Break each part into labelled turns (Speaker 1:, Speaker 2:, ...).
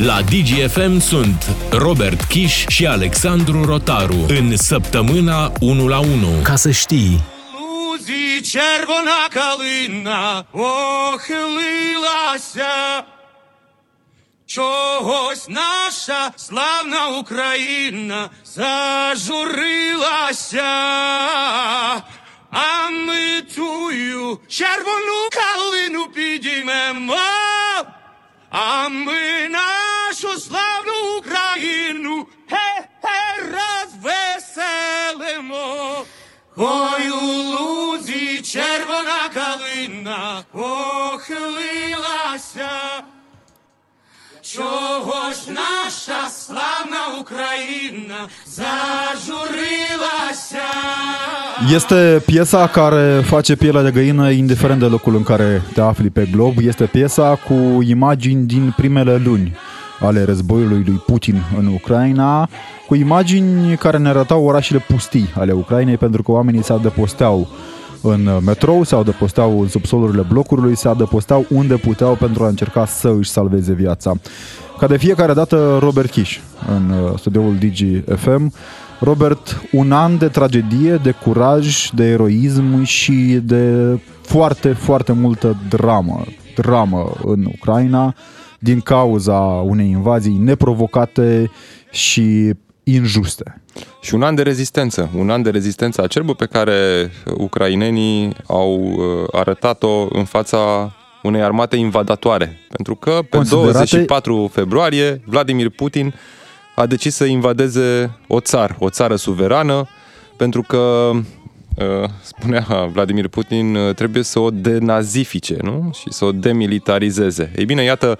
Speaker 1: La DGFM sunt Robert Kiș și Alexandru Rotaru în săptămâna 1 la 1. Ca să știi...
Speaker 2: Лузі червона калина охилилася, чогось наша славна Україна зажурилася, а ми тую червону калину підіймемо, А ми нашу славну Україну ге-ге розвеселимо. Ой, у лузі червона калина охилилася. Чого ж наша славна Україна зажурилася?
Speaker 3: Este piesa care face pielea de găină indiferent de locul în care te afli pe glob. Este piesa cu imagini din primele luni ale războiului lui Putin în Ucraina, cu imagini care ne arătau orașele pustii ale Ucrainei pentru că oamenii se adăposteau în metrou, se adăposteau în subsolurile blocurilor, se adăposteau unde puteau pentru a încerca să își salveze viața. Ca de fiecare dată, Robert Kish în uh, studioul DGFM. Robert, un an de tragedie, de curaj, de eroism și de foarte, foarte multă dramă. Dramă în Ucraina din cauza unei invazii neprovocate și injuste.
Speaker 4: Și un an de rezistență, un an de rezistență acerbă pe care ucrainenii au uh, arătat-o în fața unei armate invadatoare. Pentru că pe
Speaker 3: Considerate-
Speaker 4: 24 februarie Vladimir Putin a decis să invadeze o țară, o țară suverană, pentru că uh, spunea Vladimir Putin, uh, trebuie să o denazifice nu? și să o demilitarizeze. Ei bine, iată,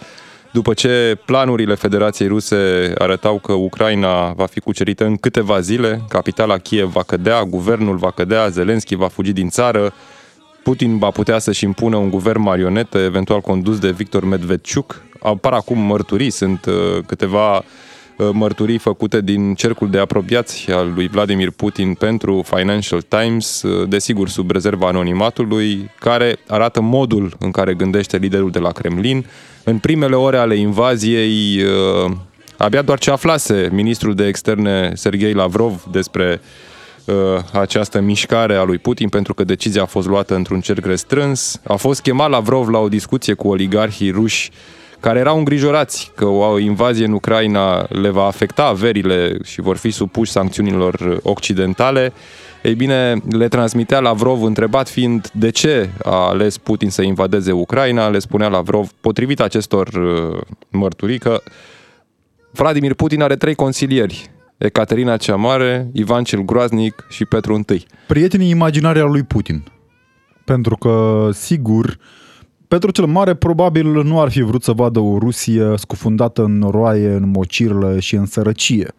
Speaker 4: după ce planurile Federației Ruse arătau că Ucraina va fi cucerită în câteva zile, capitala Kiev va cădea, guvernul va cădea, Zelenski va fugi din țară, Putin va putea să-și impună un guvern marionetă, eventual condus de Victor Medvedciuc. Apar acum mărturii, sunt uh, câteva uh, mărturii făcute din cercul de apropiați al lui Vladimir Putin pentru Financial Times, uh, desigur sub rezerva anonimatului, care arată modul în care gândește liderul de la Kremlin. În primele ore ale invaziei, uh, abia doar ce aflase ministrul de externe Sergei Lavrov despre uh, această mișcare a lui Putin pentru că decizia a fost luată într-un cerc restrâns. A fost chemat Lavrov la o discuție cu oligarhii ruși care erau îngrijorați că o invazie în Ucraina le va afecta averile și vor fi supuși sancțiunilor occidentale. Ei bine, le transmitea Lavrov întrebat fiind de ce a ales Putin să invadeze Ucraina, le spunea Lavrov, potrivit acestor uh, mărturii, că Vladimir Putin are trei consilieri, Ecaterina cea Mare, Ivan cel Groaznic și Petru I.
Speaker 3: Prietenii imaginari al lui Putin. Pentru că, sigur, Petru cel Mare probabil nu ar fi vrut să vadă o Rusie scufundată în noroaie, în mocirlă și în sărăcie.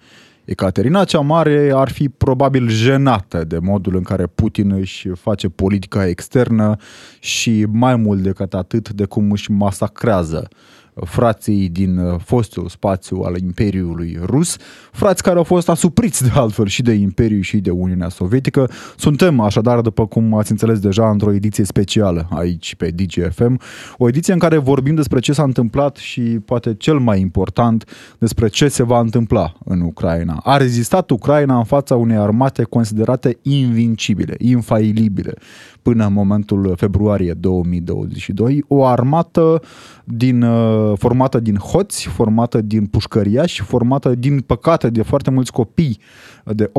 Speaker 3: Ecaterina cea Mare ar fi probabil jenată de modul în care Putin își face politica externă și mai mult decât atât de cum își masacrează frații din uh, fostul spațiu al Imperiului Rus, frați care au fost asupriți de altfel și de Imperiu și de Uniunea Sovietică. Suntem așadar, după cum ați înțeles deja, într-o ediție specială aici pe DGFM, o ediție în care vorbim despre ce s-a întâmplat și poate cel mai important despre ce se va întâmpla în Ucraina. A rezistat Ucraina în fața unei armate considerate invincibile, infailibile până în momentul februarie 2022, o armată din, uh, formată din hoți, formată din pușcăriași, formată din păcate de foarte mulți copii de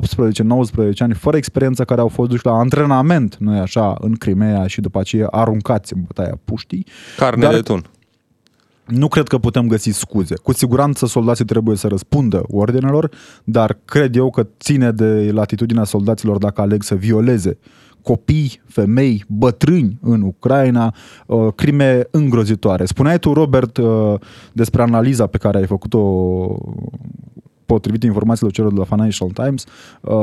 Speaker 3: 18-19 ani fără experiență care au fost duși la antrenament, nu așa, în Crimea și după aceea aruncați în bătaia puștii.
Speaker 4: Carne
Speaker 3: Dar-
Speaker 4: de tun.
Speaker 3: Nu cred că putem găsi scuze. Cu siguranță soldații trebuie să răspundă ordinelor, dar cred eu că ține de latitudinea soldaților dacă aleg să violeze copii, femei, bătrâni în Ucraina, uh, crime îngrozitoare. Spuneai tu, Robert, uh, despre analiza pe care ai făcut-o potrivit informațiilor celor de la Financial Times, uh,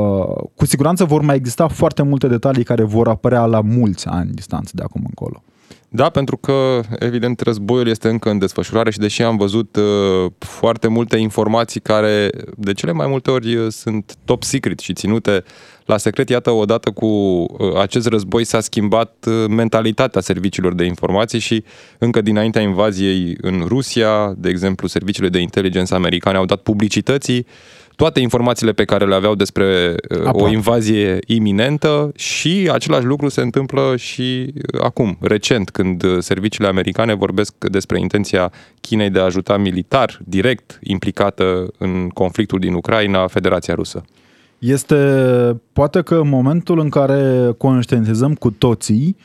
Speaker 3: cu siguranță vor mai exista foarte multe detalii care vor apărea la mulți ani distanță de acum încolo.
Speaker 4: Da, pentru că, evident, războiul este încă în desfășurare și deși am văzut uh, foarte multe informații care, de cele mai multe ori, uh, sunt top secret și ținute la secret. Iată, odată cu uh, acest război s-a schimbat uh, mentalitatea serviciilor de informații și încă dinaintea invaziei în Rusia, de exemplu, serviciile de inteligență americane au dat publicității toate informațiile pe care le aveau despre uh,
Speaker 3: Apa.
Speaker 4: o invazie iminentă și același lucru se întâmplă și uh, acum, recent, când uh, serviciile americane vorbesc despre intenția Chinei de a ajuta militar direct implicată în conflictul din Ucraina Federația Rusă.
Speaker 3: Este poate că în momentul în care conștientizăm cu toții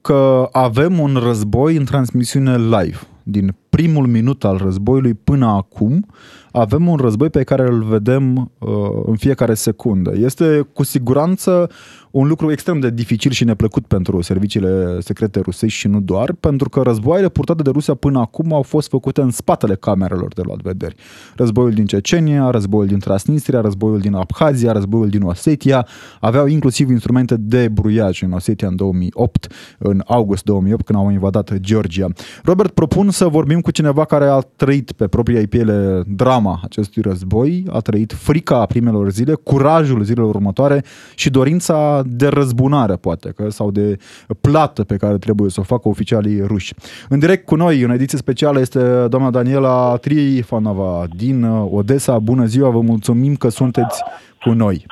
Speaker 3: că avem un război în transmisiune live. Din primul minut al războiului până acum, avem un război pe care îl vedem uh, în fiecare secundă. Este cu siguranță un lucru extrem de dificil și neplăcut pentru serviciile secrete rusești și nu doar, pentru că războaiele purtate de Rusia până acum au fost făcute în spatele camerelor de luat vederi. Războiul din Cecenia, războiul din Transnistria, războiul din Abhazia, războiul din Osetia, aveau inclusiv instrumente de bruiaj în Osetia în 2008, în august 2008, când au invadat Georgia. Robert, propun să vorbim cu cineva care a trăit pe propria piele drama acestui război, a trăit frica primelor zile, curajul zilelor următoare și dorința de răzbunare, poate, că, sau de plată pe care trebuie să o facă oficialii ruși. În direct cu noi, în ediție specială, este doamna Daniela Trifanova din uh, Odessa. Bună ziua, vă mulțumim că sunteți cu noi.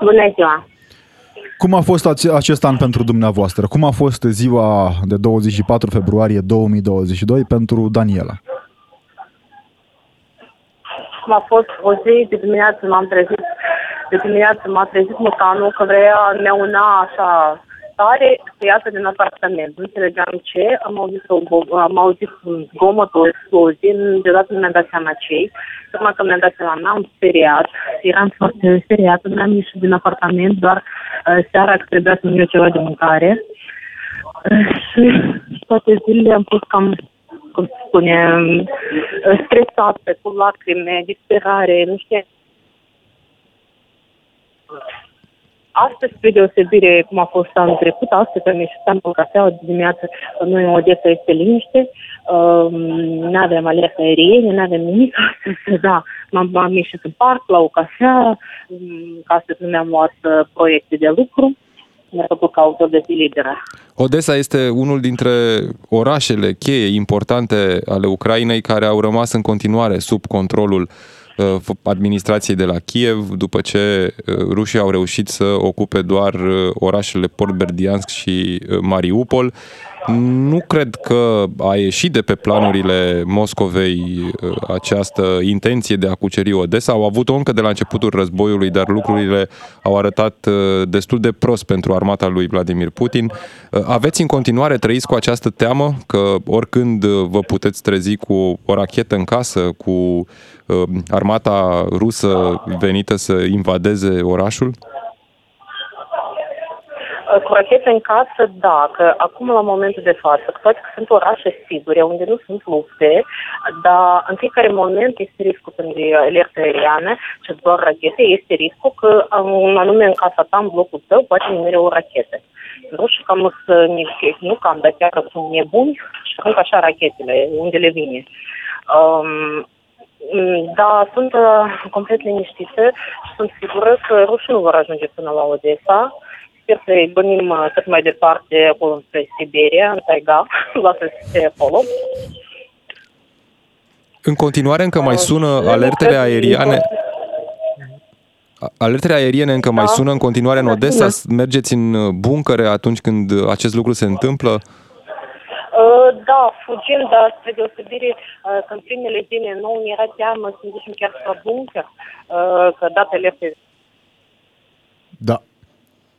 Speaker 5: Bună ziua!
Speaker 3: Cum a fost ace- acest an pentru dumneavoastră? Cum a fost ziua de 24 februarie 2022 pentru Daniela?
Speaker 5: Cum a fost o zi de dimineață m-am trezit, de dimineață m-a trezit mutanul că vrea ne una așa tare să iasă din apartament. Nu înțelegeam ce, am auzit, o, go- am auzit un zgomot, o explozie, deodată nu mi-am dat seama ce Urmă că mi-am dat seama, m-am speriat, eram foarte speriat, nu am ieșit din apartament, doar uh, seara că trebuia să-mi iau ceva de mâncare. Uh, și toate zilele am fost cam cum se spune, uh, stresată, cu lacrime, disperare, nu știu. Astăzi, spre deosebire cum a fost anul trecut, astăzi am ieșit am pe cafea de dimineață, noi în Odessa este liniște, um, nu avem alertă aeriene, nu avem nimic, astăzi, da, m-am, am ieșit în parc, la o cafea, um, ca astăzi nu mi-am luat uh, proiecte de lucru, mi-a făcut ca autor de zi liberă.
Speaker 4: Odessa este unul dintre orașele cheie importante ale Ucrainei care au rămas în continuare sub controlul uh, administrației de la Kiev după ce uh, rușii au reușit să ocupe doar uh, orașele Port Berdiansk și uh, Mariupol. Nu cred că a ieșit de pe planurile Moscovei uh, această intenție de a cuceri Odessa. Au avut-o încă de la începutul războiului, dar lucrurile au arătat uh, destul de prost pentru armata lui Vladimir Putin. Uh, Aveți în continuare, trăiți cu această teamă că oricând uh, vă puteți trezi cu o rachetă în casă, cu uh, armata rusă venită să invadeze orașul?
Speaker 5: Cu rachete în casă, da, că acum la momentul de față, cu toate că sunt orașe sigure, unde nu sunt lupte, dar în fiecare moment este riscul când e alertă aeriană și doar rachete, este riscul că un anume în casa ta, în blocul tău, poate nimeri o rachetă. Nu și cam să nu cam, dar chiar că sunt nebuni și aruncă așa rachetele, unde le vine. Um, da, sunt uh, complet liniștită și sunt sigură că rușii nu vor ajunge până la Odessa. Sper să îi bănim uh, cât mai departe acolo spre Siberia, în taiga, lasă să fie acolo.
Speaker 4: În continuare încă mai
Speaker 5: Uh,
Speaker 4: sună
Speaker 5: nu
Speaker 4: alertele
Speaker 5: cred-
Speaker 4: aeriene. Alertele aeriene încă mai
Speaker 5: Da.
Speaker 4: sună în continuare în
Speaker 5: Da,
Speaker 4: Odessa?
Speaker 5: sună.
Speaker 4: Mergeți în uh, buncăre atunci când uh, acest lucru se întâmplă?
Speaker 5: Uh, da, fugim, dar spre deosebire uh, că în primele zile nu mi era teamă să ne ducem chiar spre bunker, uh, că datele este
Speaker 3: Da.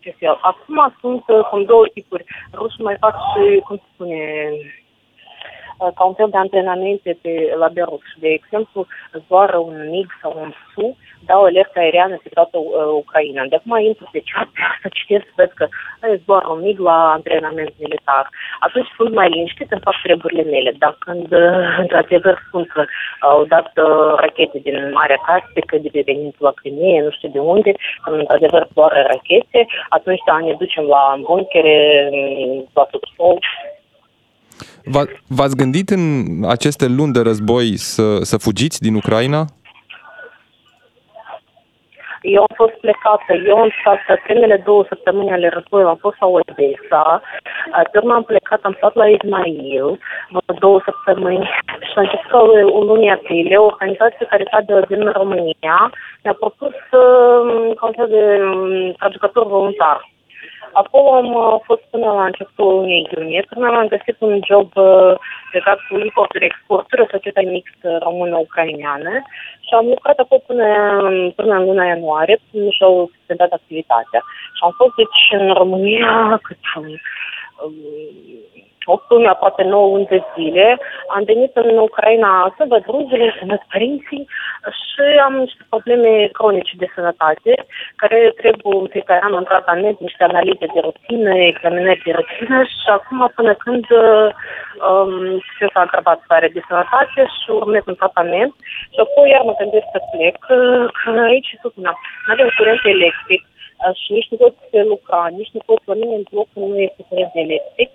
Speaker 5: Special. Acum sunt uh, cum două tipuri. Rușii mai fac și, cum se spune, uh, ca un fel de antrenamente pe, la Belarus. De exemplu, zboară un MiG sau un SU, dau alertă aeriană pe toată uh, Ucraina. De acum intru pe chat să citesc, văd că uh, zboară un MiG la antrenament militar. Atunci sunt mai liniștit, îmi fac treburile mele. Dar când, uh, într-adevăr, spun că au dat uh, rachete din Marea Caspică, de pe peninsula Crimea, nu știu de unde, când, într-adevăr, zboară rachete, atunci da, ne ducem la bunchere, mm, la subsol,
Speaker 4: V-a- V-ați gândit în aceste luni de război să, să fugiți din Ucraina?
Speaker 5: Eu am fost plecată, eu am stat primele două săptămâni ale războiului, am fost la Odessa, pe urmă am plecat, am stat la Ismail, două săptămâni și la începutul lunii aprilie, o organizație care cade din România mi-a propus uh, ca un fel de um, traducător voluntar. Acolo am uh, fost până la începutul lunii iunie, până am găsit un job uh, legat cu import-export, o societate mixtă română-ucraineană și am lucrat acolo până, până în luna ianuarie, până și-au suspendat activitatea. Și am fost deci în România cât um, 8 luni, aproape 9 luni de zile. Am venit în Ucraina să văd ruzele, să văd părinții și am niște probleme cronice de sănătate care trebuie în fiecare an în tratament, niște analize de rutină, examinări de rutină și acum până când um, se s-a agravat stare de sănătate și urmez un tratament și apoi iar mă gândesc să plec, că aici tot una. Nu avem curent electric, și nici nu pot lucra, nici nu pot să în bloc când nu este curent electric.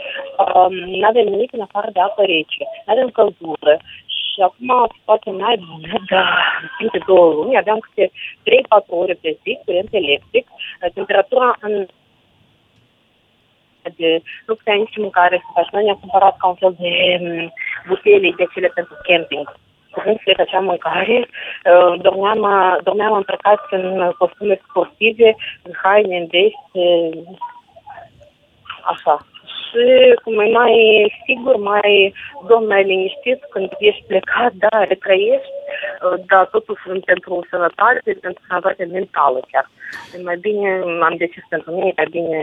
Speaker 5: Um, nu avem nimic în afară de apă rece, nu avem căldură. Și acum situația mai bună, dar în timp de două luni aveam câte 3-4 ore pe zi curent electric. Temperatura în de nu putea nici mâncare să faci. Noi ne-am cumpărat ca un fel de um, butele de cele pentru camping când se făcea mâncare, uh, dormeam, dormeam îmbrăcați în costume sportive, în haine, în veste, așa. Și cum e mai sigur, mai domn, mai liniștit când ești plecat, da, retrăiești, uh, dar totul sunt pentru sănătate, pentru sănătate mentală chiar. E mai bine, am decis pentru mine, e mai bine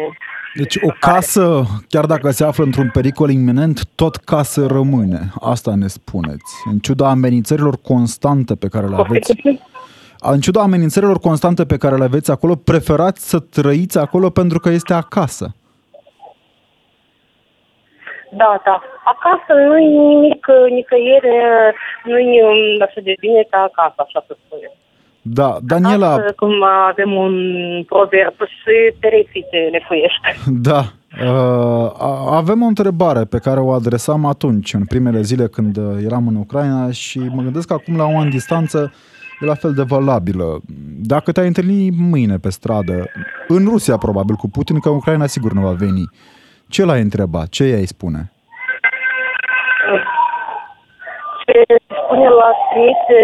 Speaker 3: deci o casă, chiar dacă se află într-un pericol iminent, tot casă rămâne. Asta ne spuneți. În ciuda amenințărilor constante pe care le aveți, în ciuda amenințărilor constante pe care le aveți acolo, preferați să trăiți acolo pentru că este acasă.
Speaker 5: Da, da. Acasă nu e nimic, nicăieri, nu e așa de bine ca acasă, așa să spunem.
Speaker 3: Da, Daniela... Asta,
Speaker 5: cum avem un proverb și pereții te lefuiești.
Speaker 3: Da. Uh, avem o întrebare pe care o adresam atunci, în primele zile când eram în Ucraina și mă gândesc că acum la un an distanță e la fel de valabilă. Dacă te-ai întâlni mâine pe stradă, în Rusia probabil cu Putin, că Ucraina sigur nu va veni, ce l-ai întrebat? Ce i-ai spune?
Speaker 5: Ce spune la trimite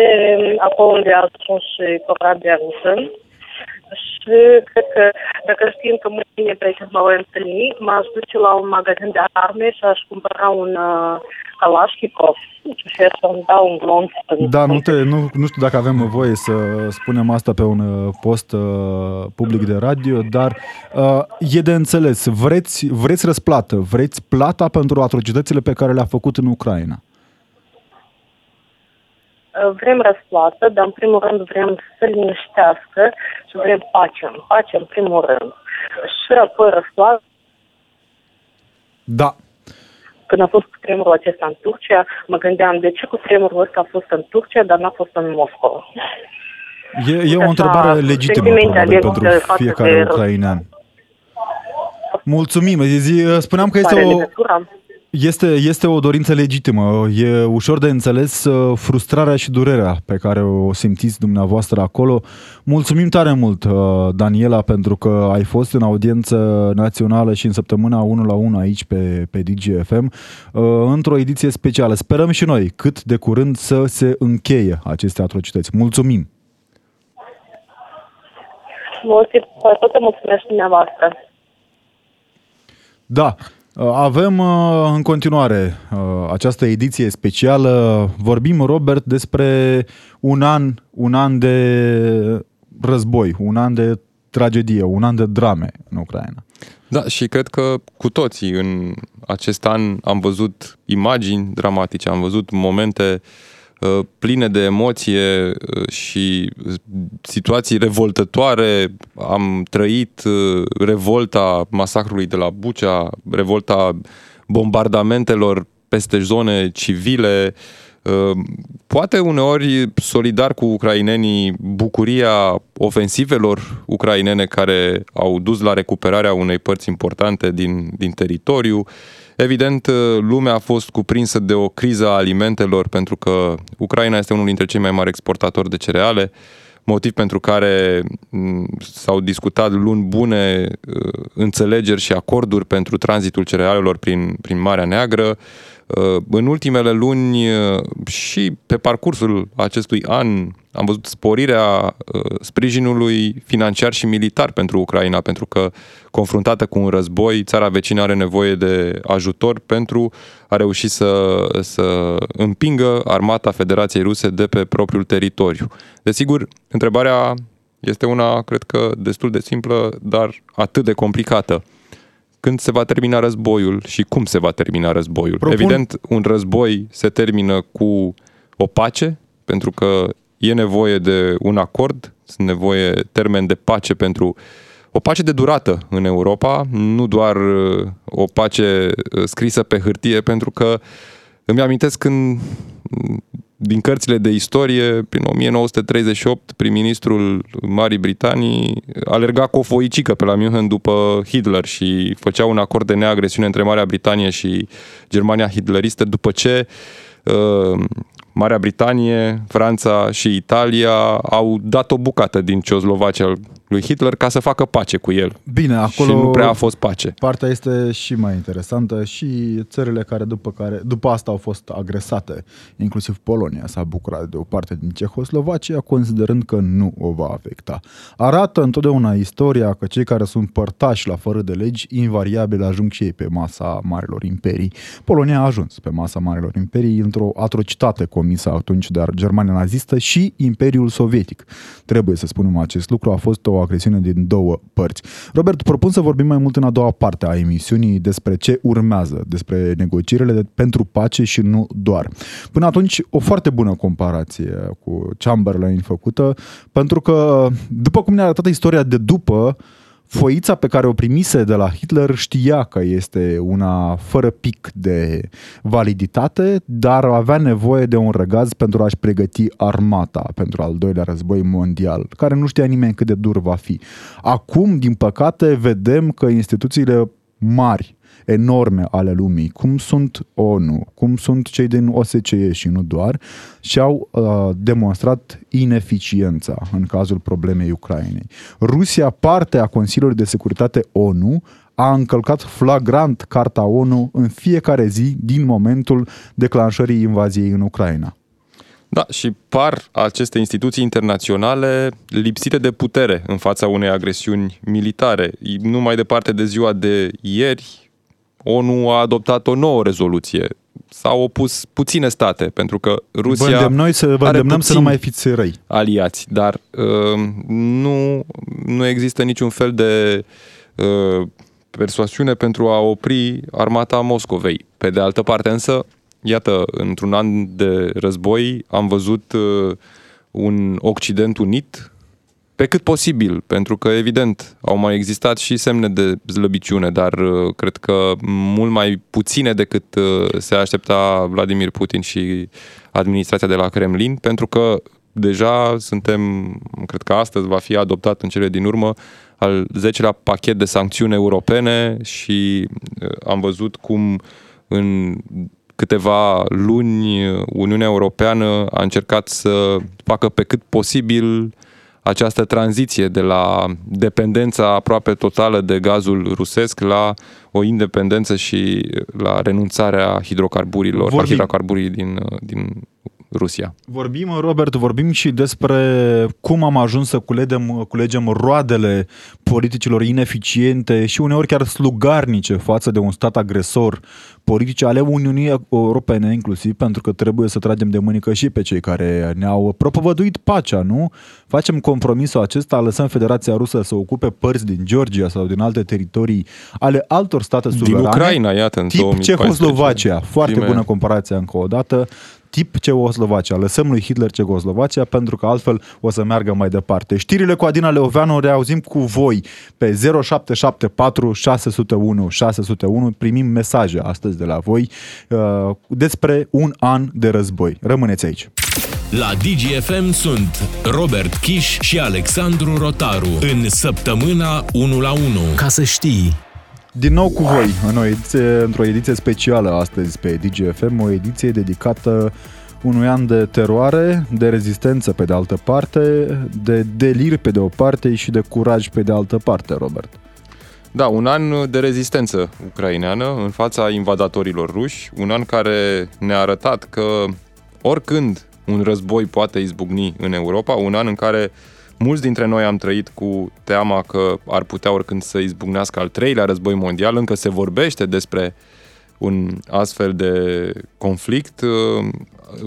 Speaker 5: acolo unde a ajuns și corabia rusă. Și cred că dacă știm că mâine pe mă voi întâlni, m-aș duce la un magazin de arme și aș cumpăra un uh, Kalashnikov și să-mi dau un glonț.
Speaker 3: Da, nu, te, nu, nu știu dacă avem voie să spunem asta pe un uh, post uh, public de radio, dar uh, e de înțeles. Vreți, vreți răsplată, vreți plata pentru atrocitățile pe care le-a făcut în Ucraina.
Speaker 5: Vrem răsplată, dar în primul rând vrem să liniștească și vrem pace. Pace în primul rând. Și apoi răsplată.
Speaker 3: Da.
Speaker 5: Când a fost tremurul acesta în Turcia, mă gândeam de ce cu tremurul ăsta a fost în Turcia, dar n-a fost în Moscova.
Speaker 3: E, e o întrebare legitimă, probabil, pentru fiecare ucrainean. Mulțumim. Spuneam că este o, este, este o dorință legitimă. E ușor de înțeles uh, frustrarea și durerea pe care o simțiți dumneavoastră acolo. Mulțumim tare mult, uh, Daniela, pentru că ai fost în audiență națională și în săptămâna 1 la 1 aici pe, pe DGFM uh, într-o ediție specială. Sperăm și noi cât de curând să se încheie aceste atrocități. Mulțumim!
Speaker 5: Mulțumesc dumneavoastră!
Speaker 3: Da, Uh, avem uh, în continuare uh, această ediție specială. Vorbim, Robert, despre un an, un an de război, un an de tragedie, un an de drame în Ucraina.
Speaker 4: Da, și cred că cu toții în acest an am văzut imagini dramatice, am văzut momente uh, Uh, pline de emoție uh, și situații revoltătoare. Am trăit uh, revolta masacrului de la Bucea, revolta bombardamentelor peste zone civile, poate uneori solidar cu ucrainenii bucuria ofensivelor ucrainene care au dus la recuperarea unei părți importante din, din teritoriu, Evident, uh, lumea a fost cuprinsă de o criză a alimentelor pentru că Ucraina este unul dintre cei mai mari exportatori de cereale. motiv pentru care m, s-au discutat luni bune uh, înțelegeri și acorduri pentru tranzitul cerealelor prin, prin Marea Neagră. Uh, În ultimele luni uh, și pe parcursul acestui an am văzut sporirea uh, sprijinului financiar și militar pentru Ucraina, pentru că confruntată cu un război, țara vecină are nevoie de ajutor pentru a reuși să, să împingă armata Federației Ruse de pe propriul teritoriu. Desigur, întrebarea este una, cred că, destul de simplă, dar atât de complicată când se va termina războiul și cum se va termina războiul.
Speaker 3: Propun-
Speaker 4: Evident, un război se termină cu o pace, pentru că e nevoie de un acord, sunt nevoie termen de pace pentru o pace de durată în Europa, nu doar uh, o pace uh, scrisă pe hârtie, pentru că îmi amintesc când din cărțile de istorie, prin 1938, prim-ministrul Marii Britanii alerga cu o foicică pe la München după Hitler și făcea un acord de neagresiune între Marea Britanie și Germania hitleristă după ce uh, Marea Britanie, Franța și Italia au dat o bucată din Ceoslovacia lui Hitler ca să facă pace cu el.
Speaker 3: Bine, acolo
Speaker 4: Și nu prea a fost pace.
Speaker 3: Partea este și mai interesantă și țările care după, care după asta au fost agresate, inclusiv Polonia s-a bucurat de o parte din Cehoslovacia, considerând că nu o va afecta. Arată întotdeauna istoria că cei care sunt părtași la fără de legi, invariabil ajung și ei pe masa marilor imperii. Polonia a ajuns pe masa marilor imperii într-o atrocitate comisă atunci de Germania nazistă și Imperiul Sovietic. Trebuie să spunem acest lucru, a fost o agresiune din două părți. Robert, propun să vorbim mai mult în a doua parte a emisiunii despre ce urmează, despre negocierile de, pentru pace și nu doar. Până atunci, o foarte bună comparație cu Chamberlain făcută, pentru că, după cum ne-a arătat istoria de după, foița pe care o primise de la Hitler știa că este una fără pic de validitate, dar avea nevoie de un răgaz pentru a-și pregăti armata pentru al doilea război mondial, care nu știa nimeni cât de dur va fi. Acum, din păcate, vedem că instituțiile mari enorme ale lumii, cum sunt ONU, cum sunt cei din OSCE și nu doar, și-au uh, demonstrat ineficiența în cazul problemei Ucrainei. Rusia, parte a Consiliului de Securitate ONU, a încălcat flagrant Carta ONU în fiecare zi din momentul declanșării invaziei în Ucraina.
Speaker 4: Da, și par aceste instituții internaționale lipsite de putere în fața unei agresiuni militare. Nu mai departe de ziua de ieri, ONU a adoptat o nouă rezoluție. S-au opus puține state, pentru că Rusia
Speaker 3: Vă îndemnăm, să, vă
Speaker 4: are
Speaker 3: îndemnăm să nu
Speaker 4: puțini
Speaker 3: mai fiți răi.
Speaker 4: aliați, dar uh, nu, nu există niciun fel de uh, persoasiune pentru a opri armata Moscovei. Pe de altă parte însă, iată, într-un an de război am văzut uh, un Occident unit pe cât posibil, pentru că, evident, au mai existat și semne de slăbiciune, dar uh, cred că mult mai puține decât uh, se aștepta Vladimir Putin și administrația de la Kremlin, pentru că deja suntem, cred că astăzi va fi adoptat în cele din urmă al 10-lea pachet de sancțiuni europene și uh, am văzut cum în câteva luni Uniunea Europeană a încercat să facă pe cât posibil această tranziție de la dependența aproape totală de gazul rusesc la o independență și la renunțarea hidrocarburilor, la
Speaker 3: Vorbim.
Speaker 4: hidrocarburii din, din Rusia.
Speaker 3: Vorbim, Robert, vorbim și despre cum am ajuns să culegem, culegem roadele politicilor ineficiente și uneori chiar slugarnice față de un stat agresor, politici ale Uniunii Europene inclusiv, pentru că trebuie să tragem de mânică și pe cei care ne-au propovăduit pacea, nu? Facem compromisul acesta, lăsăm Federația Rusă să ocupe părți din Georgia sau din alte teritorii ale altor state suverane.
Speaker 4: Din Ucraina, iată, în
Speaker 3: Tip
Speaker 4: 2014.
Speaker 3: Cehoslovacia, foarte
Speaker 4: Crimea.
Speaker 3: bună comparație încă o dată. Tip Cehoslovacia. Lăsăm lui Hitler Cehoslovacia pentru că altfel o să meargă mai departe. Știrile cu Adina Leoveanu reauzim cu voi pe 0774 601 601. Primim mesaje astăzi de la voi uh, despre un an de război. Rămâneți aici.
Speaker 1: La DGFM sunt Robert Kiș și Alexandru Rotaru în săptămâna 1 la 1. Ca să știi.
Speaker 3: Din nou cu voi, în o ediție, într-o ediție specială astăzi pe DGFM, o ediție dedicată unui an de teroare, de rezistență pe de altă parte, de delir pe de o parte și de curaj pe de altă parte, Robert.
Speaker 4: Da, un an de rezistență ucraineană în fața invadatorilor ruși, un an care ne-a arătat că oricând un război poate izbucni în Europa, un an în care mulți dintre noi am trăit cu teama că ar putea oricând să izbucnească al treilea război mondial, încă se vorbește despre un astfel de conflict,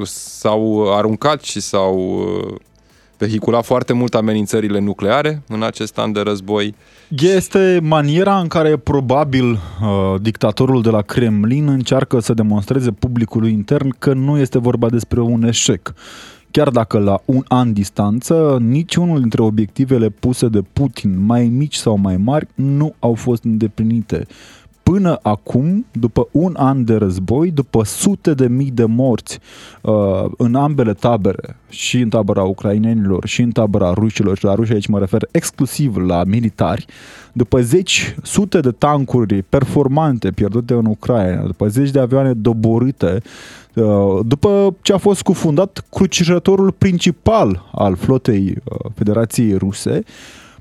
Speaker 4: s-au aruncat și s-au vehicula foarte mult amenințările nucleare în acest an de război.
Speaker 3: Este maniera în care probabil uh, dictatorul de la Kremlin încearcă să demonstreze publicului intern că nu este vorba despre un eșec. Chiar dacă la un an distanță, niciunul dintre obiectivele puse de Putin, mai mici sau mai mari, nu au fost îndeplinite până acum, după un an de război, după sute de mii de morți uh, în ambele tabere, și în tabăra ucrainenilor și în tabăra rușilor, și la ruși aici mă refer exclusiv la militari, după zeci, sute de tancuri performante pierdute în Ucraina, după zeci de avioane doborâte, uh, după ce a fost scufundat crucișătorul principal al flotei uh, Federației Ruse,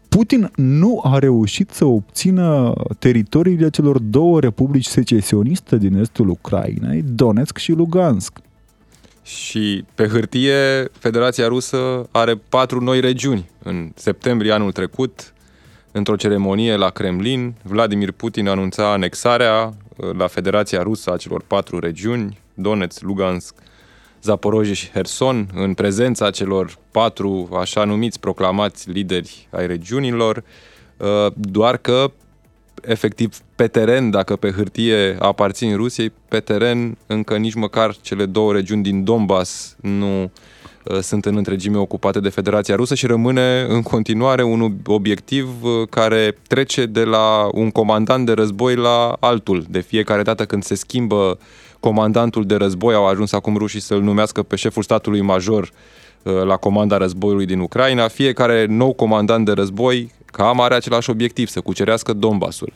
Speaker 3: Putin nu a reușit să obțină teritoriile celor două republici secesioniste din estul Ucrainei, Donetsk și Lugansk.
Speaker 4: Și pe hârtie, Federația Rusă are patru noi regiuni. În septembrie anul trecut, într-o ceremonie la Kremlin, Vladimir Putin anunța anexarea uh, la Federația Rusă a celor patru regiuni, Donetsk, Lugansk, Zaporozhye și Herson, în prezența celor patru așa numiți proclamați lideri ai regiunilor, uh, doar că efectiv pe teren, dacă pe hârtie aparțin Rusiei, pe teren încă nici măcar cele două regiuni din Donbass nu uh, sunt în întregime ocupate de Federația Rusă și rămâne în continuare un obiectiv uh, care trece de la un comandant de război la altul. De fiecare dată când se schimbă comandantul de război, au ajuns acum rușii să-l numească pe șeful statului major uh, la comanda războiului din Ucraina. Fiecare nou comandant de război cam are același obiectiv, să cucerească Donbassul.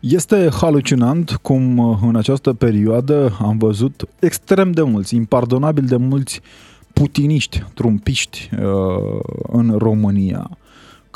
Speaker 3: Este halucinant cum uh, în această perioadă am văzut extrem de mulți, impardonabil de mulți putiniști, trumpiști uh, în România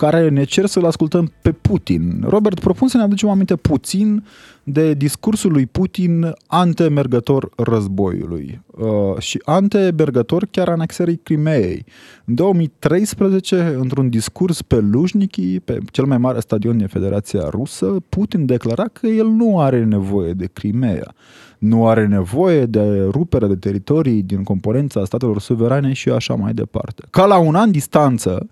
Speaker 3: care ne cer să-l ascultăm pe Putin. Robert, propun să ne aducem aminte puțin de discursul lui Putin antemergător războiului uh, și antemergător chiar anexării Crimeei. În 2013, într-un discurs pe Lujniki, pe cel mai mare stadion din Federația Rusă, Putin declara că el nu are nevoie de Crimea nu are nevoie de rupere de teritorii din componența statelor suverane și așa mai departe. Ca la un an distanță,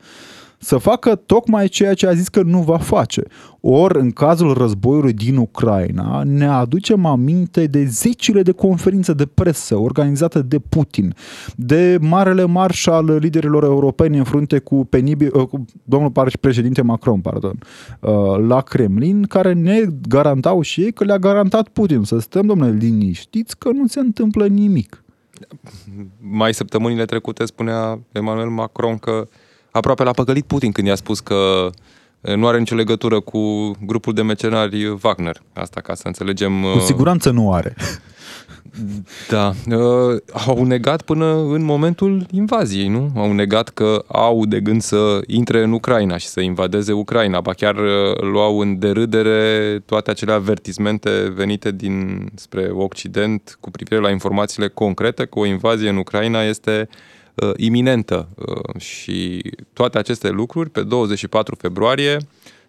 Speaker 3: să facă tocmai ceea ce a zis că nu va face. Ori, în cazul războiului din Ucraina, ne aducem aminte de zecile de conferințe de presă organizate de Putin, de marele marș al liderilor europeni în frunte cu, penibil, uh, cu domnul președinte Macron, pardon, uh, la Kremlin, care ne garantau și ei că le-a garantat Putin să stăm, domnule, liniștiți că nu se întâmplă nimic.
Speaker 4: Mai săptămânile trecute spunea Emmanuel Macron că aproape l-a păcălit Putin când i-a spus că nu are nicio legătură cu grupul de mecenari Wagner. Asta ca să înțelegem...
Speaker 3: Cu siguranță nu are.
Speaker 4: Da. Au negat până în momentul invaziei, nu? Au negat că au de gând să intre în Ucraina și să invadeze Ucraina. Ba chiar luau în derâdere toate acele avertismente venite din spre Occident cu privire la informațiile concrete că o invazie în Ucraina este uh, uh, iminentă uh, și toate aceste lucruri pe 24 februarie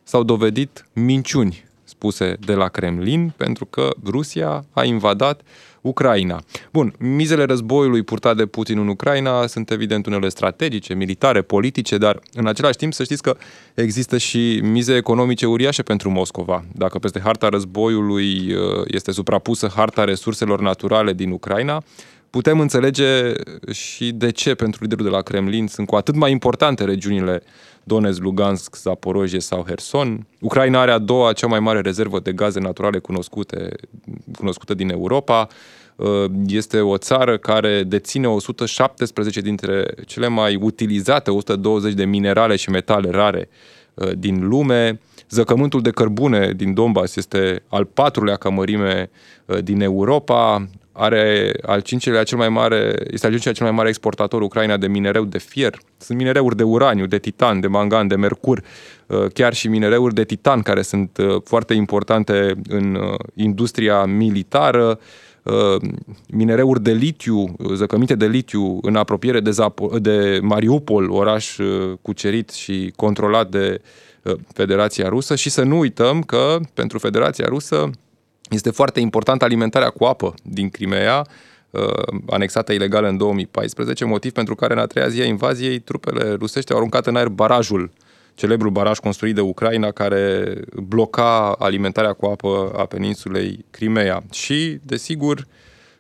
Speaker 4: s-au dovedit minciuni spuse de la Kremlin pentru că Rusia a invadat Ucraina. Bun, mizele războiului purtat de Putin în Ucraina sunt evident unele strategice, militare, politice, dar în același timp să știți că există și mize economice uriașe pentru Moscova. Dacă peste harta războiului uh, este suprapusă harta resurselor naturale din Ucraina, putem înțelege și de ce pentru liderul de la Kremlin sunt cu atât mai importante regiunile Donetsk, Lugansk, Zaporozhye sau Herson. Ucraina are a doua cea mai mare rezervă de gaze naturale cunoscute, cunoscută din Europa. Uh, este o țară care deține 117 dintre cele mai utilizate 120 de minerale și metale rare uh, din lume. Zăcământul de cărbune din Donbass este al patrulea ca mărime uh, din Europa. Are al cincilea cel mai mare, este al cincilea cel mai mare exportator Ucraina de minereu de fier. Sunt minereuri de uraniu, de titan, de mangan, de mercur, uh, chiar și minereuri de titan care sunt uh, foarte importante în uh, industria militară, minereuri de litiu, zăcăminte de litiu în apropiere de, Zapo- de Mariupol, oraș cucerit și controlat de Federația Rusă și să nu uităm că pentru Federația Rusă este foarte important alimentarea cu apă din Crimea, uh, anexată ilegal în 2014, motiv pentru care în a treia zi a invaziei trupele rusești au aruncat în aer barajul, celebrul baraj construit de Ucraina care bloca alimentarea cu apă a peninsulei Crimea. Și, desigur,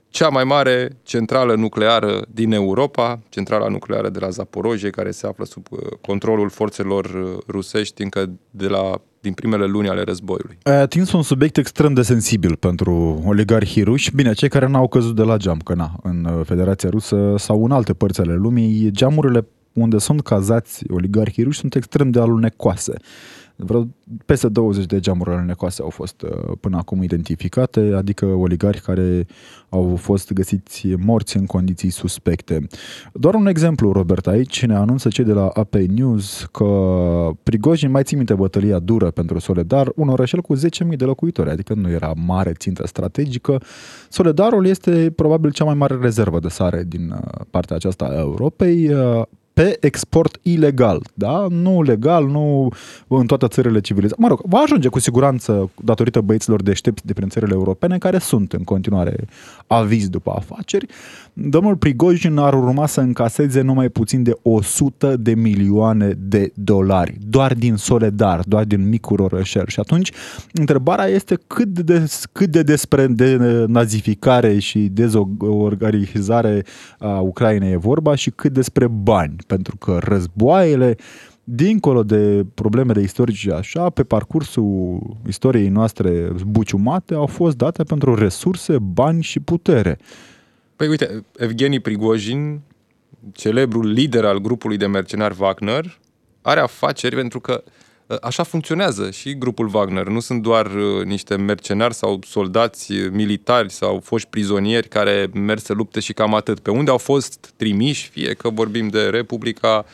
Speaker 4: cea mai mare centrală nucleară din Europa, centrala nucleară de la Zaporojie, care se află sub uh, controlul forțelor uh, rusești încă de la din primele luni ale războiului.
Speaker 3: Ai atins un subiect extrem de sensibil pentru oligarhii ruși. Bine, cei care n-au căzut de la geam, că na, în uh, Federația Rusă sau în alte părți ale lumii, geamurile unde sunt cazați oligarhii ruși sunt extrem de alunecoase. Vreo peste 20 de geamuri necoase au fost uh, până acum identificate, adică oligari care au fost găsiți morți în condiții suspecte. Doar un exemplu, Robert, aici ne anunță cei de la AP News că Prigojin mai țin minte bătălia dură pentru Soledar, un orășel cu 10.000 de locuitori, adică nu era mare țintă strategică. Soledarul este probabil cea mai mare rezervă de sare din uh, partea aceasta a Europei uh, pe export ilegal, da? Nu legal, nu în toate țările civilizate. Mă rog, va ajunge cu siguranță datorită băieților deștepți de prin țările europene care sunt în continuare avizi după afaceri. Domnul Prigojin ar urma să încaseze numai puțin de 100 de milioane de dolari, doar din Soledar, doar din micul orășel. Și atunci, întrebarea este cât de, cât de despre de nazificare și dezorganizare a Ucrainei e vorba și cât despre bani pentru că războaiele, dincolo de problemele istorice așa, pe parcursul istoriei noastre buciumate, au fost date pentru resurse, bani și putere.
Speaker 4: Păi uite, Evgeni Prigojin, celebrul lider al grupului de mercenari Wagner, are afaceri pentru că ă, așa funcționează și grupul Wagner. Nu sunt doar ă, niște mercenari sau soldați militari sau foști prizonieri care merg să lupte și cam atât. Pe unde au fost trimiși, fie că vorbim de Republica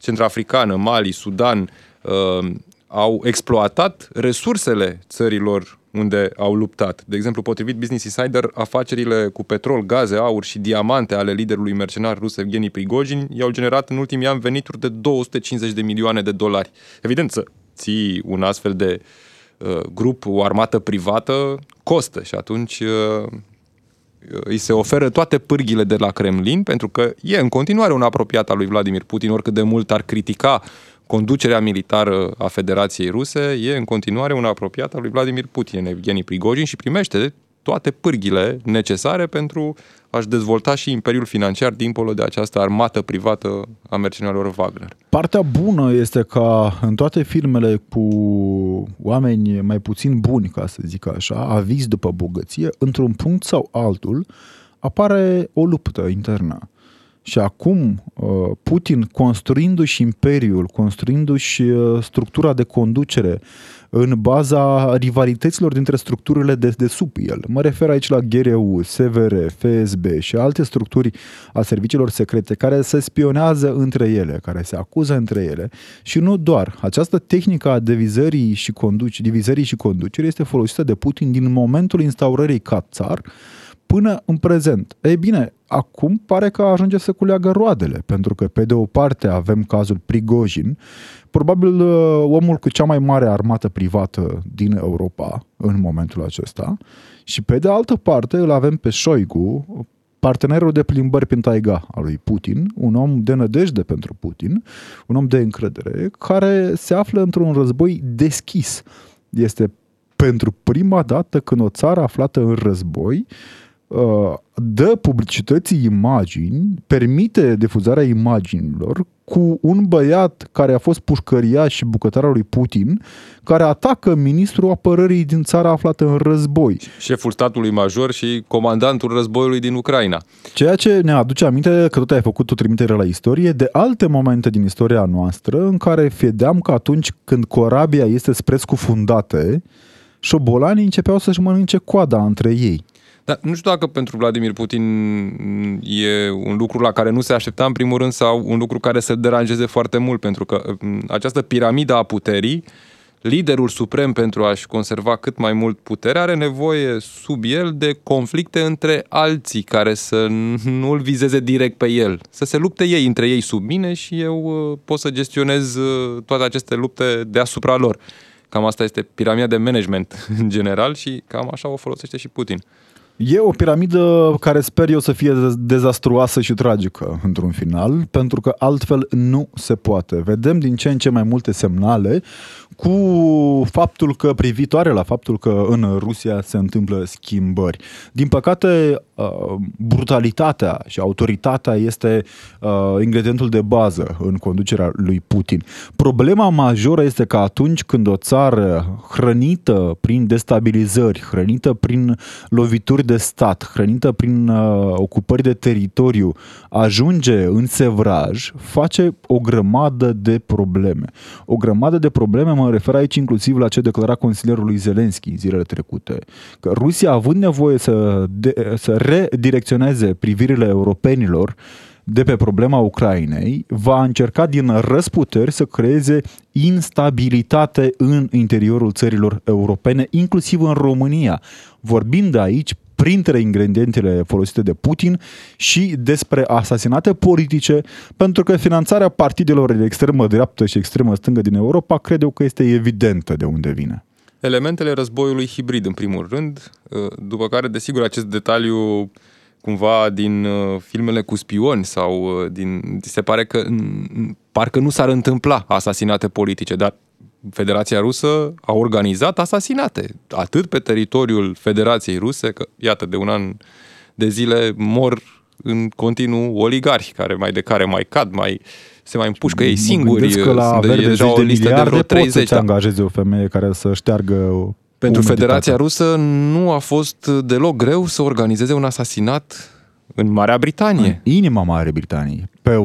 Speaker 4: Centrafricană, Mali, Sudan, uh, au exploatat resursele țărilor unde au luptat. De exemplu, potrivit Business Insider, afacerile cu petrol, gaze, aur și diamante ale liderului mercenar rus Evgeni Prigojin i-au generat în ultimii ani venituri de 250 de milioane de dolari. Evident, să ții un astfel de uh, grup, o armată privată, costă și atunci uh, îi se oferă toate pârghile de la Kremlin, pentru că e în continuare un apropiat al lui Vladimir Putin, oricât de mult ar critica conducerea militară a Federației Ruse, e în continuare un apropiat al lui Vladimir Putin, Evgeni Prigojin, și primește toate pârghile necesare pentru a-și dezvolta și imperiul financiar dincolo de această armată privată a mercenarilor Wagner.
Speaker 3: Partea bună este că în toate filmele cu oameni mai puțin buni, ca să zic așa, avizi după bogăție, într-un punct sau altul, apare o luptă internă. Și acum uh, Putin, construindu-și imperiul, construindu-și uh, structura de conducere în baza rivalităților dintre structurile de, de sub el. Mă refer aici la GRU, SVR, FSB și alte structuri a serviciilor secrete care se spionează între ele, care se acuză între ele și nu doar. Această tehnică a divizării și, conduci, divizării și conducerii este folosită de Putin din momentul instaurării ca țar până în prezent. Ei bine, acum pare că ajunge să culeagă roadele, pentru că pe de o parte avem cazul Prigojin, probabil uh, omul cu cea mai mare armată privată din Europa în momentul acesta, și pe de altă parte îl avem pe Șoigu, partenerul de plimbări prin taiga al lui Putin, un om de nădejde pentru Putin, un om de încredere, care se află într-un război deschis. Este pentru prima dată când o țară aflată în război Uh, dă publicității imagini, permite difuzarea imaginilor cu un băiat care a fost pușcăria și bucătarul lui Putin, care atacă ministrul apărării din țara aflată în război.
Speaker 4: Șeful statului major și comandantul războiului din Ucraina.
Speaker 3: Ceea ce ne aduce aminte că tot ai făcut o trimitere la istorie de alte momente din istoria noastră în care vedeam că atunci când corabia este spre scufundate, șobolanii începeau să-și mănânce coada între ei.
Speaker 4: Dar nu știu dacă pentru Vladimir Putin e un lucru la care nu se aștepta în primul rând sau un lucru care să deranjeze foarte mult, pentru că mm, această piramidă a puterii, liderul suprem pentru a-și conserva cât mai mult putere are nevoie sub el de conflicte între alții care să nu-l vizeze direct pe el, să se lupte ei între ei sub mine și eu uh, pot să gestionez uh, toate aceste lupte deasupra lor. Cam asta este piramida de management în general și cam așa o folosește și Putin.
Speaker 3: E o piramidă care sper eu să fie dezastruoasă și tragică într-un final, pentru că altfel nu se poate. Vedem din ce în ce mai multe semnale cu faptul că, privitoare la faptul că în Rusia se întâmplă schimbări. Din păcate, uh, brutalitatea și autoritatea este uh, ingredientul de bază în conducerea lui Putin. Problema majoră este că atunci când o țară hrănită prin destabilizări, hrănită prin lovituri de stat, hrănită prin uh, ocupări de teritoriu, ajunge în sevraj, face o grămadă de probleme. O grămadă de probleme, mă refer aici inclusiv la ce declara consilierul lui Zelenski în zilele trecute, că Rusia, având nevoie să, de, să redirecționeze privirile europenilor de pe problema Ucrainei, va încerca din răsputeri să creeze instabilitate în interiorul țărilor europene, inclusiv în România. Vorbind aici printre ingredientele folosite de Putin și despre asasinate politice, pentru că finanțarea partidelor de extremă dreaptă și extremă stângă din Europa cred eu că este evidentă de unde vine.
Speaker 4: Elementele războiului hibrid, în primul rând, uh, după care, desigur, acest detaliu cumva din uh, filmele cu spioni sau uh, din... Se pare că parcă nu s-ar întâmpla asasinate politice, dar Federația Rusă a organizat asasinate, atât pe teritoriul Federației Ruse, că iată, de un an de zile mor în continuu oligarhi, care mai de care mai cad, mai se mai împușcă ei singuri.
Speaker 3: că la Sunt deja o listă de vreo 30. Poți să angajeze o femeie care să șteargă
Speaker 4: pentru Federația Rusă nu a fost deloc greu să organizeze un asasinat în Marea Britanie.
Speaker 3: În inima Marii Britanii. Pe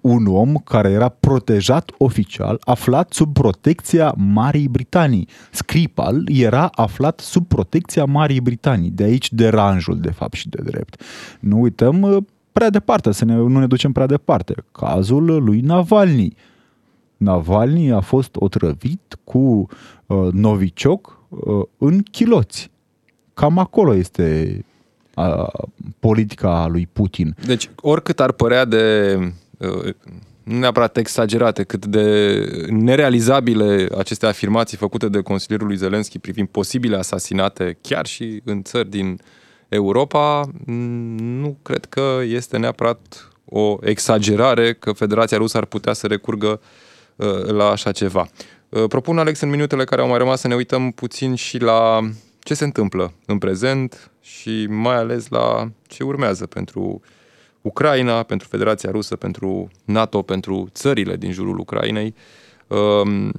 Speaker 3: un om care era protejat oficial, aflat sub protecția Marii Britanii. Skripal era aflat sub protecția Marii Britanii. De aici deranjul, de fapt, și de drept. Nu uităm uh, prea departe, să ne, nu ne ducem prea departe. Cazul lui Navalny. Navalny a fost otrăvit cu uh, novicioc uh, în chiloți. Cam acolo este a, politica lui Putin.
Speaker 4: Deci, oricât ar părea de nu neapărat exagerate, cât de nerealizabile aceste afirmații făcute de consilierul lui Zelenski privind posibile asasinate chiar și în țări din Europa, nu cred că este neapărat o exagerare că Federația Rusă ar putea să recurgă la așa ceva. Propun, Alex, în minutele care au mai rămas să ne uităm puțin și la ce se întâmplă în prezent și mai ales la ce urmează pentru Ucraina, pentru Federația Rusă, pentru NATO, pentru țările din jurul Ucrainei. Um,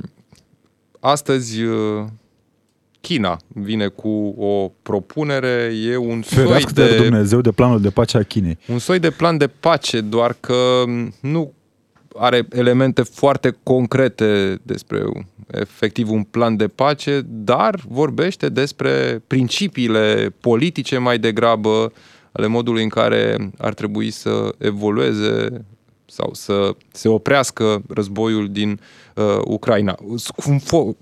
Speaker 4: astăzi uh, China vine cu o propunere, e un
Speaker 3: Ferească
Speaker 4: soi de...
Speaker 3: Dumnezeu de planul de pace a Chinei.
Speaker 4: Un soi de plan de pace, doar că nu are elemente foarte concrete despre efectiv un plan de pace, dar vorbește despre principiile politice mai degrabă, ale modului în care ar trebui să evolueze sau să se oprească războiul din uh, Ucraina.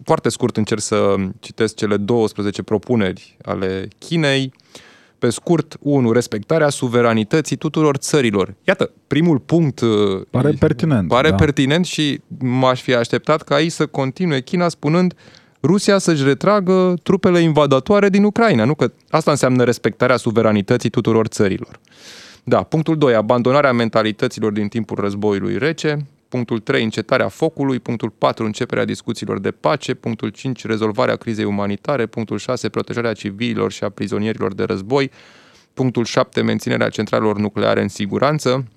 Speaker 4: Foarte scurt încerc să citesc cele 12 propuneri ale Chinei. Uh, pe scurt, 1. Respectarea suveranității tuturor țărilor. Iată, primul punct uh,
Speaker 3: pare pertinent.
Speaker 4: Pare da. pertinent și m-aș fi așteptat ca aici să continue China spunând Rusia să-și retragă trupele invadatoare din Ucraina. Nu că asta înseamnă respectarea suveranității tuturor țărilor. Da, punctul 2. Abandonarea mentalităților din timpul războiului rece. Punctul 3. Încetarea focului. Punctul 4. Începerea discuțiilor de pace. Punctul 5. Rezolvarea crizei umanitare. Punctul 6. Protejarea civililor și a prizonierilor de război. Punctul 7. Menținerea centralelor nucleare în siguranță.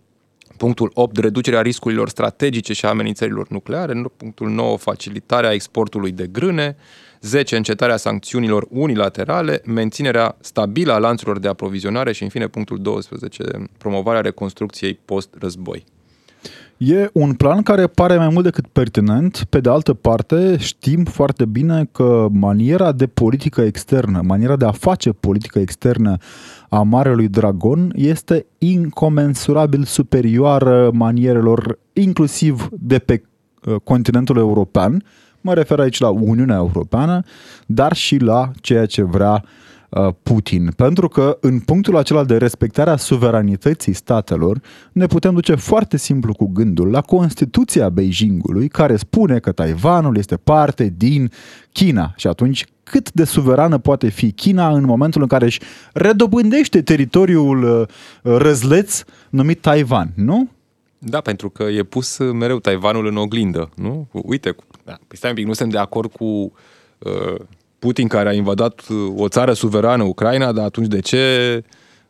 Speaker 4: Punctul 8. Reducerea riscurilor strategice și a amenințărilor nucleare. Punctul 9. Facilitarea exportului de grâne. 10. Încetarea sancțiunilor unilaterale, menținerea stabilă a lanțurilor de aprovizionare și, în fine, punctul 12. Promovarea reconstrucției post-război.
Speaker 3: E un plan care pare mai mult decât pertinent. Pe de altă parte, știm foarte bine că maniera de politică externă, maniera de a face politică externă a Marelui Dragon este incomensurabil superioară manierelor inclusiv de pe uh, continentul european, mă refer aici la Uniunea Europeană, dar și la ceea ce vrea uh, Putin. Pentru că în punctul acela de respectare a suveranității statelor ne putem duce foarte simplu cu gândul la Constituția Beijingului care spune că Taiwanul este parte din China și atunci cât de suverană poate fi China în momentul în care își redobândește teritoriul uh, răzleț numit Taiwan, nu?
Speaker 4: Da, pentru că e pus mereu Taiwanul în oglindă, nu? Uite, da, păi stai un pic, nu suntem de acord cu uh, Putin care a invadat uh, o țară suverană, Ucraina, dar atunci de ce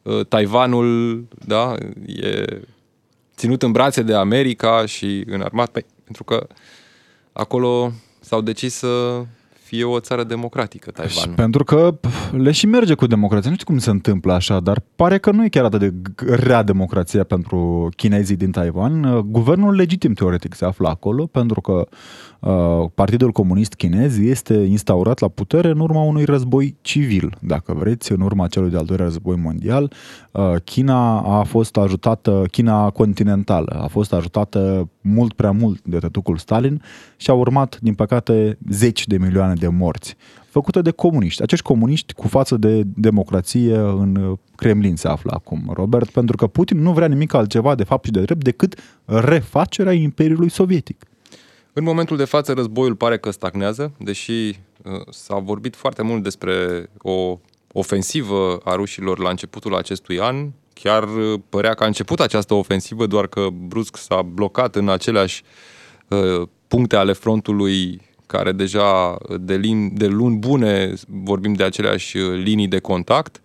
Speaker 4: uh, Taiwanul, da, e ținut în brațe de America și înarmat? Păi, pentru că acolo s-au decis să fie o țară democratică, Taiwan.
Speaker 3: Pentru că le și merge cu democrația. Nu știu cum se întâmplă așa, dar pare că nu e chiar atât de rea democrația pentru chinezii din Taiwan. Guvernul legitim, teoretic, se află acolo, pentru că uh, Partidul Comunist Chinez este instaurat la putere în urma unui război civil, dacă vreți, în urma celui de-al doilea război mondial. Uh, China a fost ajutată, China continentală, a fost ajutată mult prea mult de tătucul Stalin și a urmat, din păcate, zeci de milioane de morți, făcută de comuniști. Acești comuniști cu față de democrație în Kremlin se află acum, Robert, pentru că Putin nu vrea nimic altceva de fapt și de drept decât refacerea Imperiului Sovietic.
Speaker 4: În momentul de față războiul pare că stagnează, deși uh, s-a vorbit foarte mult despre o ofensivă a rușilor la începutul acestui an. Chiar uh, părea că a început această ofensivă, doar că brusc s-a blocat în aceleași uh, puncte ale frontului care deja de, lin, de luni bune vorbim de aceleași uh, linii de contact.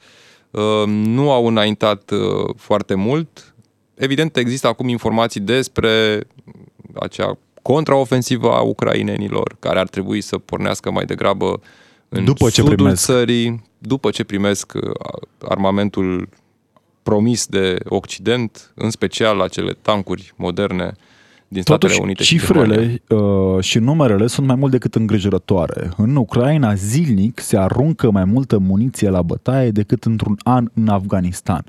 Speaker 4: Uh, nu au înaintat uh, foarte mult. Evident, există acum informații despre acea contraofensivă a ucrainenilor, care ar trebui să pornească mai degrabă în
Speaker 3: după ce
Speaker 4: sudul
Speaker 3: primesc.
Speaker 4: țării, după ce primesc armamentul promis de Occident, în special acele tancuri moderne din Statele
Speaker 3: Totuși,
Speaker 4: Unite
Speaker 3: cifrele
Speaker 4: și,
Speaker 3: uh, și numerele sunt mai mult decât îngrijorătoare. În Ucraina, zilnic, se aruncă mai multă muniție la bătaie decât într-un an în Afganistan.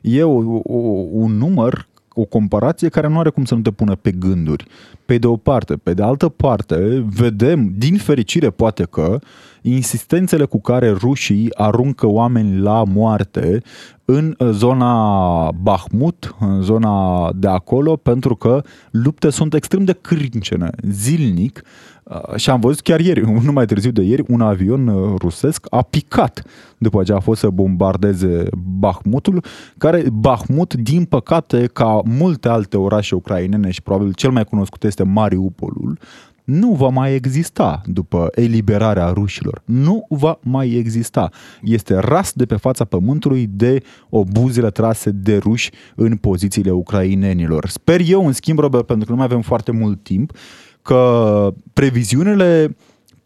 Speaker 3: E o, o, un număr o comparație care nu are cum să nu te pună pe gânduri. Pe de o parte. Pe de altă parte, vedem, din fericire poate că, insistențele cu care rușii aruncă oameni la moarte în zona Bahmut, în zona de acolo, pentru că lupte sunt extrem de crâncene, zilnic, Uh, și am văzut chiar ieri, nu mai târziu de ieri, un avion uh, rusesc a picat după ce a fost să bombardeze Bahmutul, care Bahmut, din păcate, ca multe alte orașe ucrainene și probabil cel mai cunoscut este Mariupolul, nu va mai exista după eliberarea rușilor. Nu va mai exista. Este ras de pe fața pământului de obuzele trase de ruși în pozițiile ucrainenilor. Sper eu, în schimb, Robert, pentru că nu mai avem foarte mult timp, că previziunile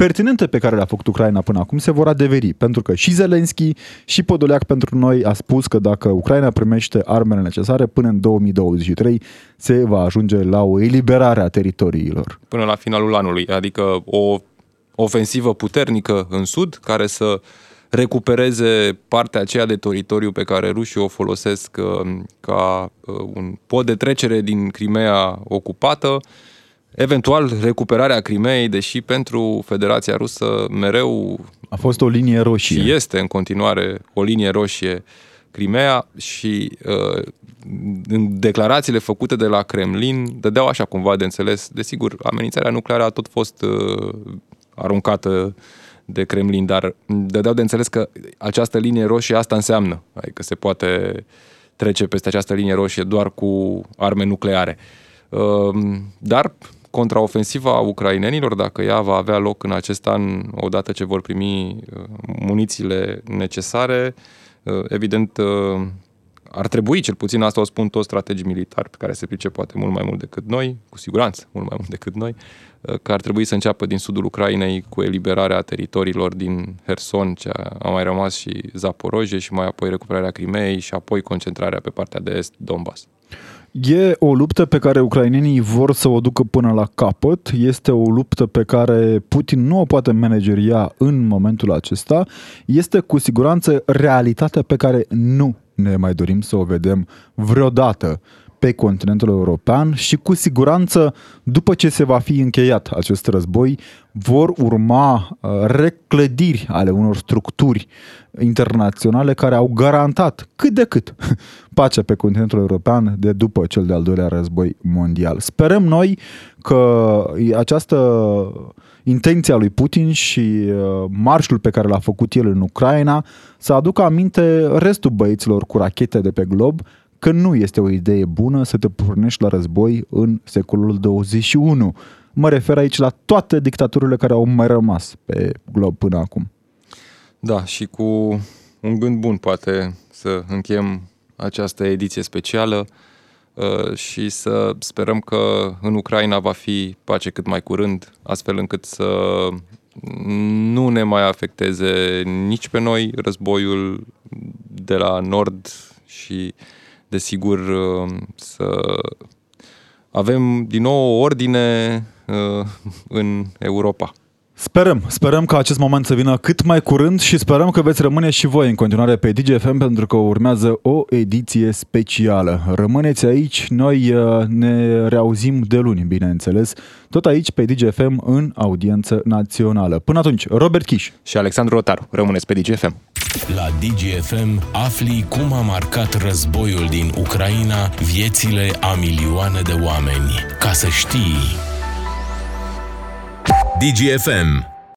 Speaker 3: pertinente pe care le-a făcut Ucraina până acum se vor adeveri, pentru că și Zelenski și Podoliac pentru noi a spus că dacă Ucraina primește armele necesare până în 2023 se va ajunge la o eliberare a teritoriilor.
Speaker 4: Până la finalul anului, adică o ofensivă puternică în sud care să recupereze partea aceea de teritoriu pe care rușii o folosesc uh, ca uh, un pod de trecere din Crimea ocupată, Eventual, recuperarea Crimeei, deși pentru Federația Rusă mereu...
Speaker 3: A fost o linie roșie.
Speaker 4: Și este în continuare o linie roșie Crimea și uh, în declarațiile făcute de la Kremlin dădeau așa cumva de înțeles. Desigur, amenințarea nucleară a tot fost uh, aruncată de Kremlin, dar dădeau de înțeles că această linie roșie asta înseamnă, adică se poate trece peste această linie roșie doar cu arme nucleare. Uh, dar contraofensiva ucrainenilor, dacă ea va avea loc în acest an, odată ce vor primi uh, munițiile necesare, uh, evident uh, ar trebui, cel puțin asta o spun toți strategii militari pe care se price poate mult mai mult decât noi, cu siguranță mult mai mult decât noi, că ar trebui să înceapă din sudul Ucrainei cu eliberarea teritoriilor din Herson, ce a mai rămas și Zaporoje și mai apoi recuperarea Crimeei și apoi concentrarea pe partea de est, Donbass.
Speaker 3: E o luptă pe care ucrainenii vor să o ducă până la capăt. Este o luptă pe care Putin nu o poate manageria în momentul acesta. Este cu siguranță realitatea pe care nu ne mai dorim să o vedem vreodată pe continentul european și cu siguranță după ce se va fi încheiat acest război vor urma uh, reclădiri ale unor structuri internaționale care au garantat cât de cât pacea pe continentul european de după cel de-al doilea război mondial. Sperăm noi că această intenția lui Putin și uh, marșul pe care l-a făcut el în Ucraina să aducă aminte restul băieților cu rachete de pe glob că nu este o idee bună să te pornești la război în secolul 21. Mă refer aici la toate dictaturile care au mai rămas pe glob până acum.
Speaker 4: Da, și cu un gând bun poate să încheiem această ediție specială uh, și să sperăm că în Ucraina va fi pace cât mai curând, astfel încât să nu ne mai afecteze nici pe noi războiul de la nord și desigur uh, să avem din nou o ordine uh, în Europa.
Speaker 3: Sperăm, sperăm ca acest moment să vină cât mai curând și sperăm că veți rămâne și voi în continuare pe DGFM pentru că urmează o ediție specială. Rămâneți aici, noi uh, ne reauzim de luni, bineînțeles, tot aici pe DGFM în audiență națională. Până atunci, Robert Kiș
Speaker 4: și Alexandru Rotaru, rămâneți pe DGFM.
Speaker 1: La DGFM afli cum a marcat războiul din Ucraina viețile a milioane de oameni. Ca să știi... DGFM